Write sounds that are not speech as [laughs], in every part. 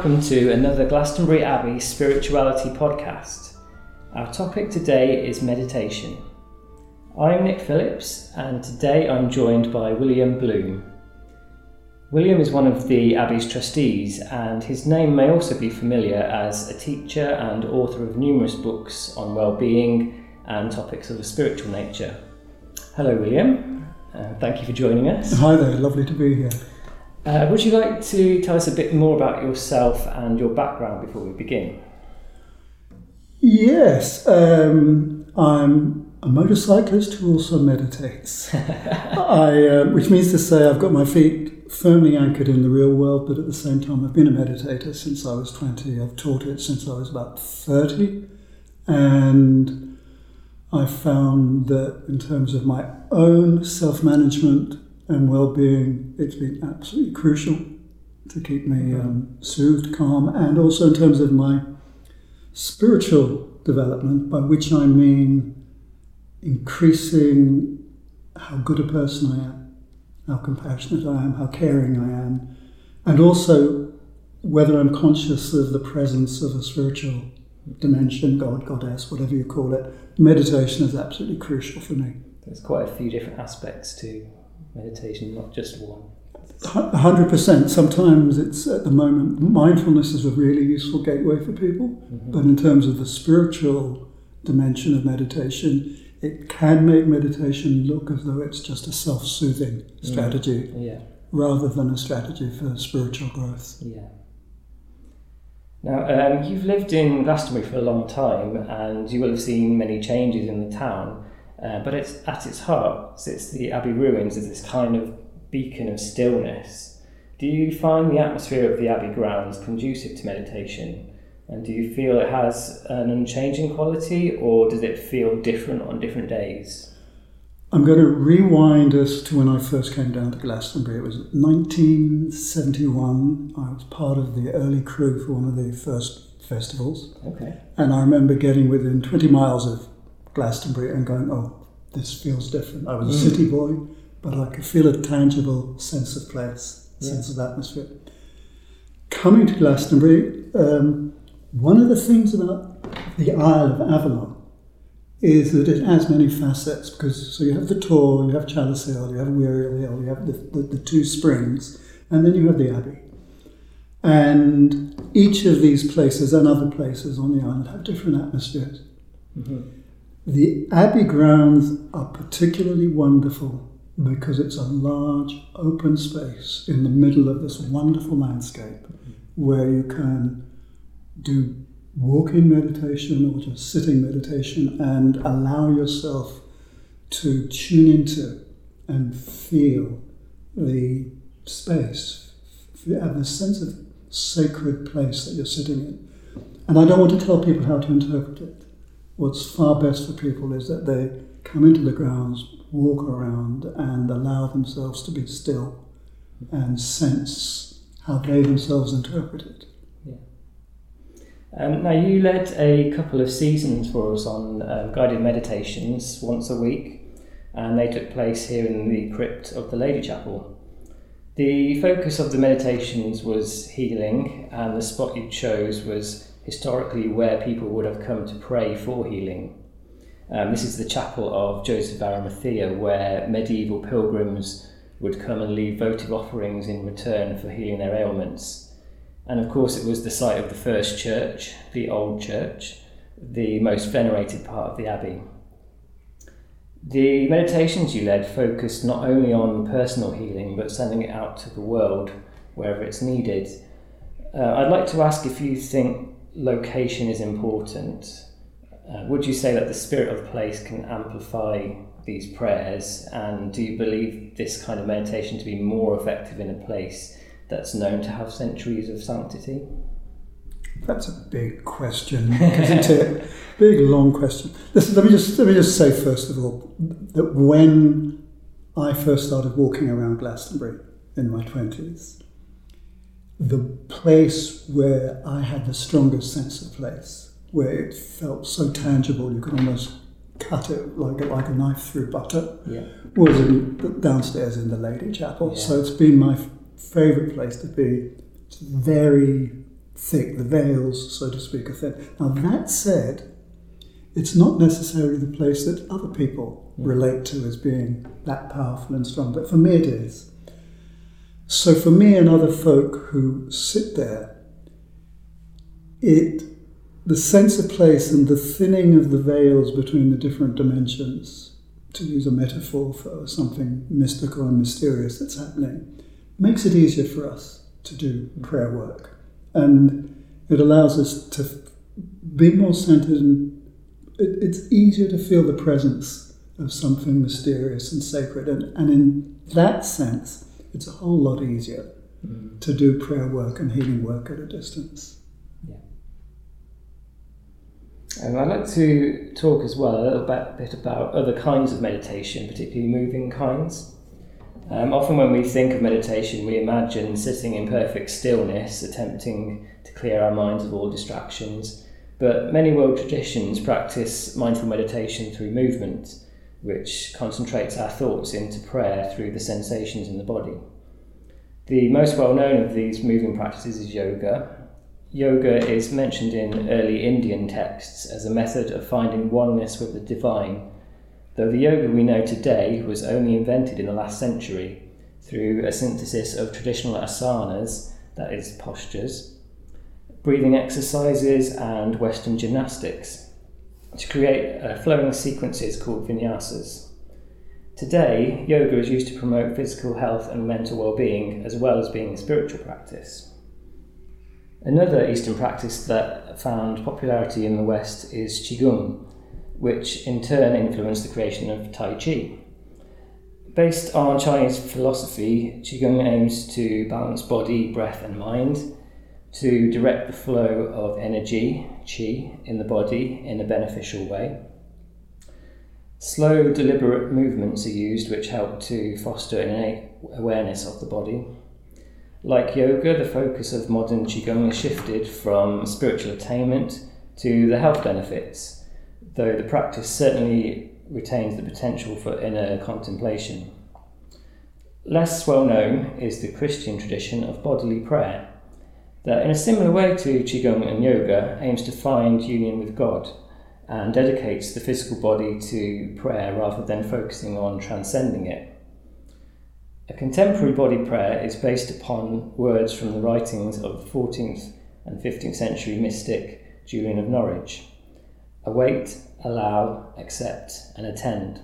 welcome to another Glastonbury Abbey Spirituality podcast. Our topic today is meditation. I'm Nick Phillips, and today I'm joined by William Bloom. William is one of the Abbey's trustees, and his name may also be familiar as a teacher and author of numerous books on well-being and topics of a spiritual nature. Hello, William. Uh, thank you for joining us. Hi there, lovely to be here. Uh, would you like to tell us a bit more about yourself and your background before we begin? Yes, um, I'm a motorcyclist who also meditates. [laughs] I, uh, which means to say, I've got my feet firmly anchored in the real world, but at the same time, I've been a meditator since I was 20. I've taught it since I was about 30. And I found that in terms of my own self management, and well-being, it's been absolutely crucial to keep me um, soothed, calm, and also in terms of my spiritual development, by which I mean increasing how good a person I am, how compassionate I am, how caring I am, and also whether I'm conscious of the presence of a spiritual dimension, God, Goddess, whatever you call it. Meditation is absolutely crucial for me. There's quite a few different aspects to meditation, not just one. hundred percent. Sometimes it's at the moment mindfulness is a really useful gateway for people, mm-hmm. but in terms of the spiritual dimension of meditation, it can make meditation look as though it's just a self-soothing mm. strategy, mm. yeah. rather than a strategy for spiritual growth. Yeah. Now, um, you've lived in Glastonbury for a long time, and you will have seen many changes in the town. Uh, but it's at its heart sits the Abbey ruins as this kind of beacon of stillness. Do you find the atmosphere of the Abbey grounds conducive to meditation? And do you feel it has an unchanging quality, or does it feel different on different days? I'm going to rewind us to when I first came down to Glastonbury. It was 1971. I was part of the early crew for one of the first festivals. Okay. And I remember getting within 20 miles of Glastonbury and going, oh, this feels different. I was a mm. city boy, but I could feel a tangible sense of place, yeah. sense of atmosphere. Coming to Glastonbury, um, one of the things about the Isle of Avalon is that it has many facets because so you have the Tor, you have Chalice Hill, you have Wearyall Hill, you have the, the, the two springs, and then you have the Abbey. And each of these places and other places on the island have different atmospheres. Mm-hmm. The Abbey grounds are particularly wonderful because it's a large open space in the middle of this wonderful landscape where you can do walking meditation or just sitting meditation and allow yourself to tune into and feel the space, have the sense of sacred place that you're sitting in. And I don't want to tell people how to interpret it what's far best for people is that they come into the grounds, walk around, and allow themselves to be still and sense how they themselves interpret it. Um, now, you led a couple of seasons for us on um, guided meditations once a week, and they took place here in the crypt of the Lady Chapel. The focus of the meditations was healing, and the spot you chose was historically where people would have come to pray for healing. Um, this is the chapel of Joseph Arimathea, where medieval pilgrims would come and leave votive offerings in return for healing their ailments. And of course, it was the site of the first church, the Old Church, the most venerated part of the abbey. The meditations you led focused not only on personal healing, but sending it out to the world wherever it's needed. Uh, I'd like to ask if you think location is important. Uh, would you say that the spirit of place can amplify these prayers? And do you believe this kind of meditation to be more effective in a place that's known to have centuries of sanctity? That's a big question, isn't it? [laughs] big, long question. Listen, let me just let me just say first of all that when I first started walking around Glastonbury in my twenties, the place where I had the strongest sense of place, where it felt so tangible you could almost cut it like a, like a knife through butter, yeah. was in, downstairs in the Lady Chapel. Yeah. So it's been my f- favourite place to be. It's very thick, the veils, so to speak, are thin. Now, that said, it's not necessarily the place that other people relate to as being that powerful and strong, but for me it is. So, for me and other folk who sit there, it the sense of place and the thinning of the veils between the different dimensions, to use a metaphor for something mystical and mysterious that's happening, makes it easier for us to do prayer work. And it allows us to be more centered and it's easier to feel the presence of something mysterious and sacred. And, and in that sense, it's a whole lot easier mm. to do prayer work and healing work at a distance. And I'd like to talk as well a little bit, bit about other kinds of meditation, particularly moving kinds. Um, often, when we think of meditation, we imagine sitting in perfect stillness, attempting to clear our minds of all distractions. But many world traditions practice mindful meditation through movement, which concentrates our thoughts into prayer through the sensations in the body. The most well known of these moving practices is yoga, Yoga is mentioned in early Indian texts as a method of finding oneness with the divine, though the yoga we know today was only invented in the last century through a synthesis of traditional asanas, that is, postures, breathing exercises, and Western gymnastics to create uh, flowing sequences called vinyasas. Today, yoga is used to promote physical health and mental well being as well as being a spiritual practice. Another Eastern practice that found popularity in the West is Qigong, which in turn influenced the creation of Tai Chi. Based on Chinese philosophy, Qigong aims to balance body, breath, and mind, to direct the flow of energy, qi, in the body in a beneficial way. Slow, deliberate movements are used which help to foster innate awareness of the body. Like yoga, the focus of modern Qigong has shifted from spiritual attainment to the health benefits, though the practice certainly retains the potential for inner contemplation. Less well known is the Christian tradition of bodily prayer, that in a similar way to Qigong and yoga aims to find union with God and dedicates the physical body to prayer rather than focusing on transcending it. A contemporary body prayer is based upon words from the writings of the 14th and 15th century mystic Julian of Norwich await, allow, accept, and attend.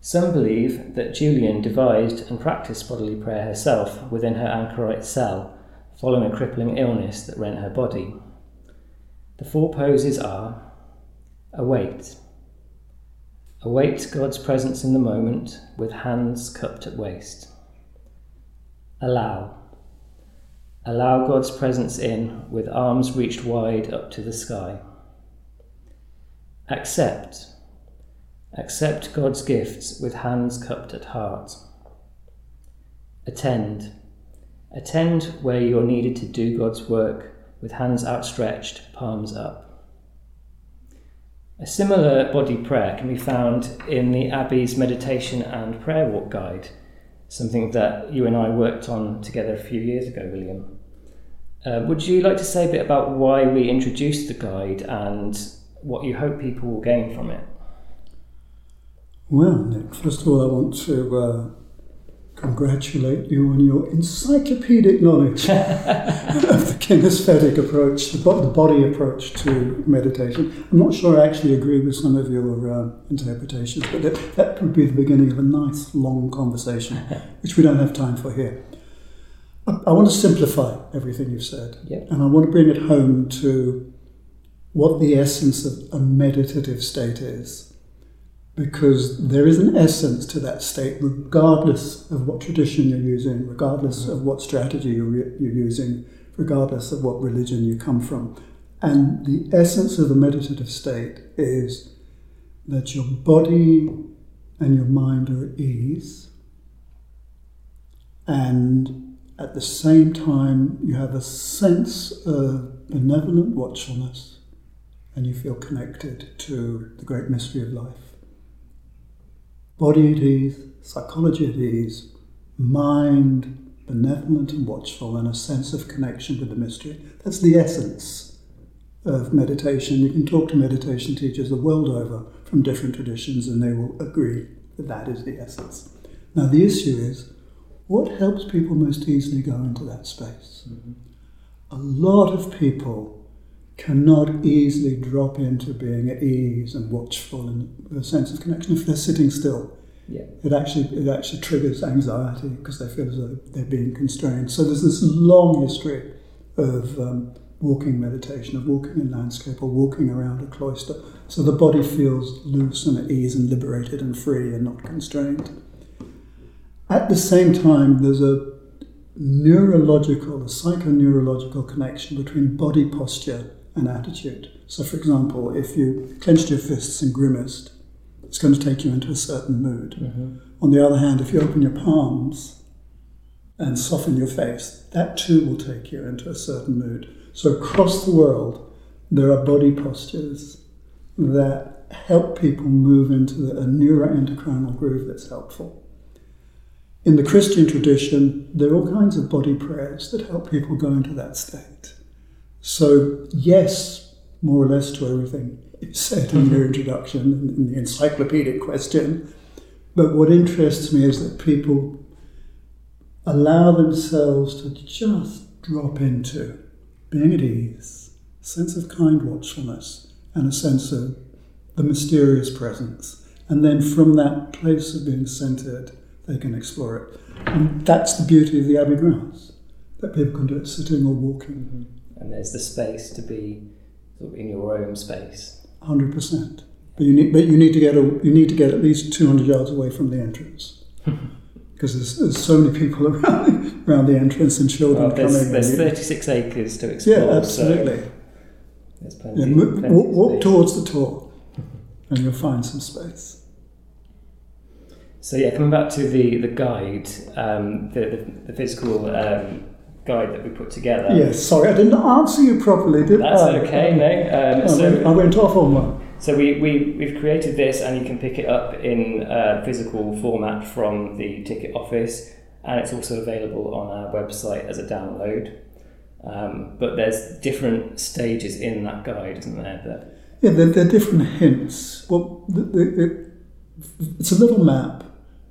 Some believe that Julian devised and practiced bodily prayer herself within her anchorite cell following a crippling illness that rent her body. The four poses are await, Await God's presence in the moment with hands cupped at waist. Allow. Allow God's presence in with arms reached wide up to the sky. Accept. Accept God's gifts with hands cupped at heart. Attend. Attend where you are needed to do God's work with hands outstretched, palms up. A similar body prayer can be found in the Abbey's Meditation and Prayer Walk Guide, something that you and I worked on together a few years ago, William. Uh, would you like to say a bit about why we introduced the guide and what you hope people will gain from it? Well, Nick, first of all, I want to uh, congratulate you on your encyclopedic knowledge [laughs] of the kinesthetic approach, the, the, body approach to meditation. I'm not sure I actually agree with some of your uh, interpretations, but that, that would be the beginning of a nice long conversation, [laughs] which we don't have time for here. I, I want to simplify everything you've said, yep. and I want to bring it home to what the essence of a meditative state is because there is an essence to that state, regardless of what tradition you're using, regardless mm. of what strategy you're, you're using, regardless of what religion you come from. And the essence of the meditative state is that your body and your mind are at ease, and at the same time, you have a sense of benevolent watchfulness and you feel connected to the great mystery of life body at ease, psychology at ease, mind benevolent and watchful, and a sense of connection with the mystery. That's the essence of meditation. You can talk to meditation teachers the world over from different traditions, and they will agree that that is the essence. Now, the issue is what helps people most easily go into that space? Mm-hmm. A lot of people cannot easily drop into being at ease and watchful and with a sense of connection if they're sitting still. Yeah. It actually it actually triggers anxiety because they feel as though they're being constrained. So there's this long history of um, walking meditation, of walking in landscape or walking around a cloister. So the body feels loose and at ease and liberated and free and not constrained. At the same time, there's a neurological, a psychoneurological connection between body posture and attitude. So, for example, if you clenched your fists and grimaced, it's going to take you into a certain mood. Mm-hmm. On the other hand, if you open your palms and soften your face, that too will take you into a certain mood. So, across the world, there are body postures that help people move into a neuroendocrinal groove that's helpful. In the Christian tradition, there are all kinds of body prayers that help people go into that state. So, yes, more or less to everything said in your introduction in the encyclopedic question. But what interests me is that people allow themselves to just drop into being at ease, a sense of kind watchfulness, and a sense of the mysterious presence. And then from that place of being centered, they can explore it. And that's the beauty of the Abbey grounds, that people can do it sitting or walking. And there's the space to be sort of in your own space hundred percent. But you need, but you need to get a, you need to get at least two hundred yards away from the entrance, [laughs] because there's, there's so many people [laughs] around around the entrance and children well, there's, coming. There's thirty six acres to explore. Yeah, absolutely. So there's plenty. Yeah, plenty walk, walk towards the Tor, [laughs] and you'll find some space. So yeah, coming back to the the guide, um, the, the, the physical um, guide that we put together. Yes, sorry, I didn't answer you properly, did That's I? okay, no. Um, so, I, went, I went off on one. So we, we, we've created this and you can pick it up in uh, physical format from the ticket office and it's also available on our website as a download. Um, but there's different stages in that guide, isn't there? That yeah, there, there are different hints. Well, the, the, it, it's a little map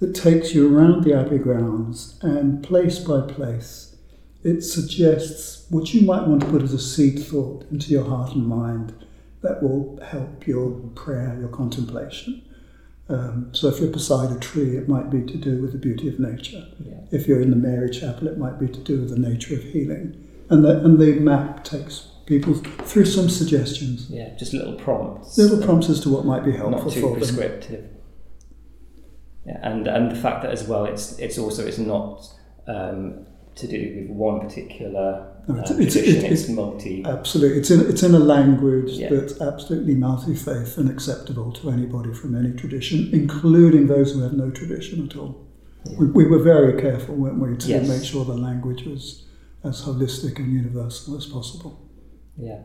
that takes you around the Abbey grounds and place by place it suggests what you might want to put as a seed thought into your heart and mind that will help your prayer, your contemplation. Um, so if you're beside a tree, it might be to do with the beauty of nature. Yeah. If you're in the Mary Chapel, it might be to do with the nature of healing. And the, and the map takes people through some suggestions. Yeah, just little prompts. Little prompts as to what might be helpful Not too for prescriptive. Them. Yeah, and and the fact that as well, it's it's also it's not um, to do with one particular no, it's, uh, it's, tradition. It's, it's, multi. Absolutely, it's in it's in a language yeah. that's absolutely multi-faith and acceptable to anybody from any tradition, including those who have no tradition at all. Yeah. We, we, were very careful, weren't we, to yes. make sure the language was as holistic and universal as possible. Yeah.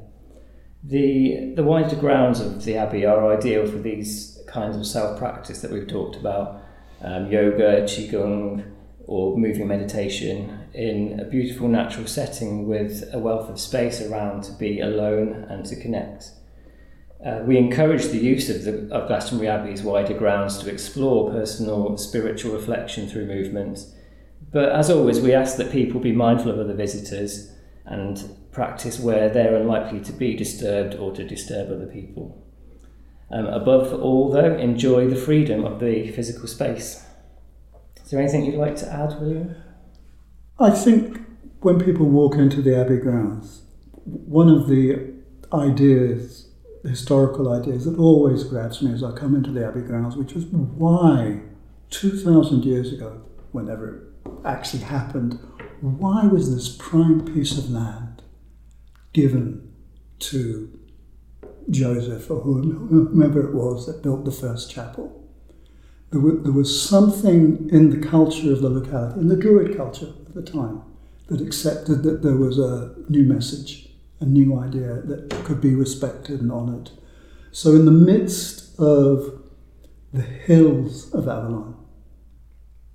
The the wider grounds of the abbey are ideal for these kinds of self practice that we've talked about, um, yoga, qigong, or moving meditation in a beautiful natural setting with a wealth of space around to be alone and to connect. Uh, we encourage the use of, the, of Glastonbury Abbey's wider grounds to explore personal spiritual reflection through movement. But as always, we ask that people be mindful of other visitors and practice where they're unlikely to be disturbed or to disturb other people. Um, above all, though, enjoy the freedom of the physical space. Is there anything you'd like to add, William? I think when people walk into the Abbey grounds, one of the ideas, historical ideas, that always grabs me as I come into the Abbey grounds, which was why 2,000 years ago, whenever it actually happened, why was this prime piece of land given to Joseph or whomever it was that built the first chapel? there was something in the culture of the locality, in the Druid culture, the time that accepted that there was a new message, a new idea that could be respected and honoured. So, in the midst of the hills of Avalon,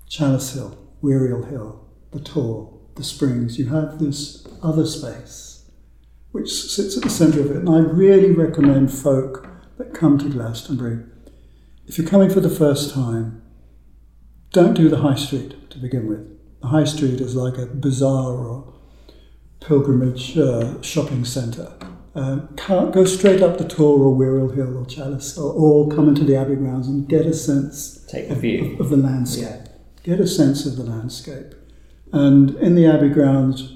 Chalice Hill, Wearyall Hill, the Tor, the springs, you have this other space which sits at the centre of it. And I really recommend folk that come to Glastonbury, if you're coming for the first time, don't do the high street to begin with. High street is like a bazaar or pilgrimage uh, shopping centre. Um, can't go straight up the Tor or Wearyall Hill or Chalice or, or come into the Abbey grounds and get a sense Take the view. of, of the landscape. Get a sense of the landscape. And in the Abbey grounds,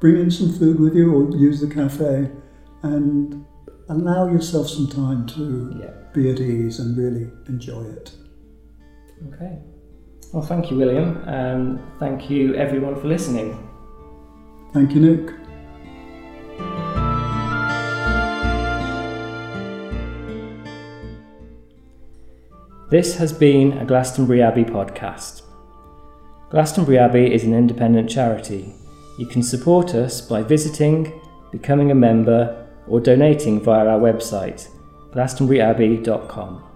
bring in some food with you or use the cafe and allow yourself some time to Yeah. be at ease and really enjoy it. Okay. Well, thank you, William. Um, thank you, everyone, for listening. Thank you, Nick. This has been a Glastonbury Abbey podcast. Glastonbury Abbey is an independent charity. You can support us by visiting, becoming a member, or donating via our website, glastonburyabbey.com.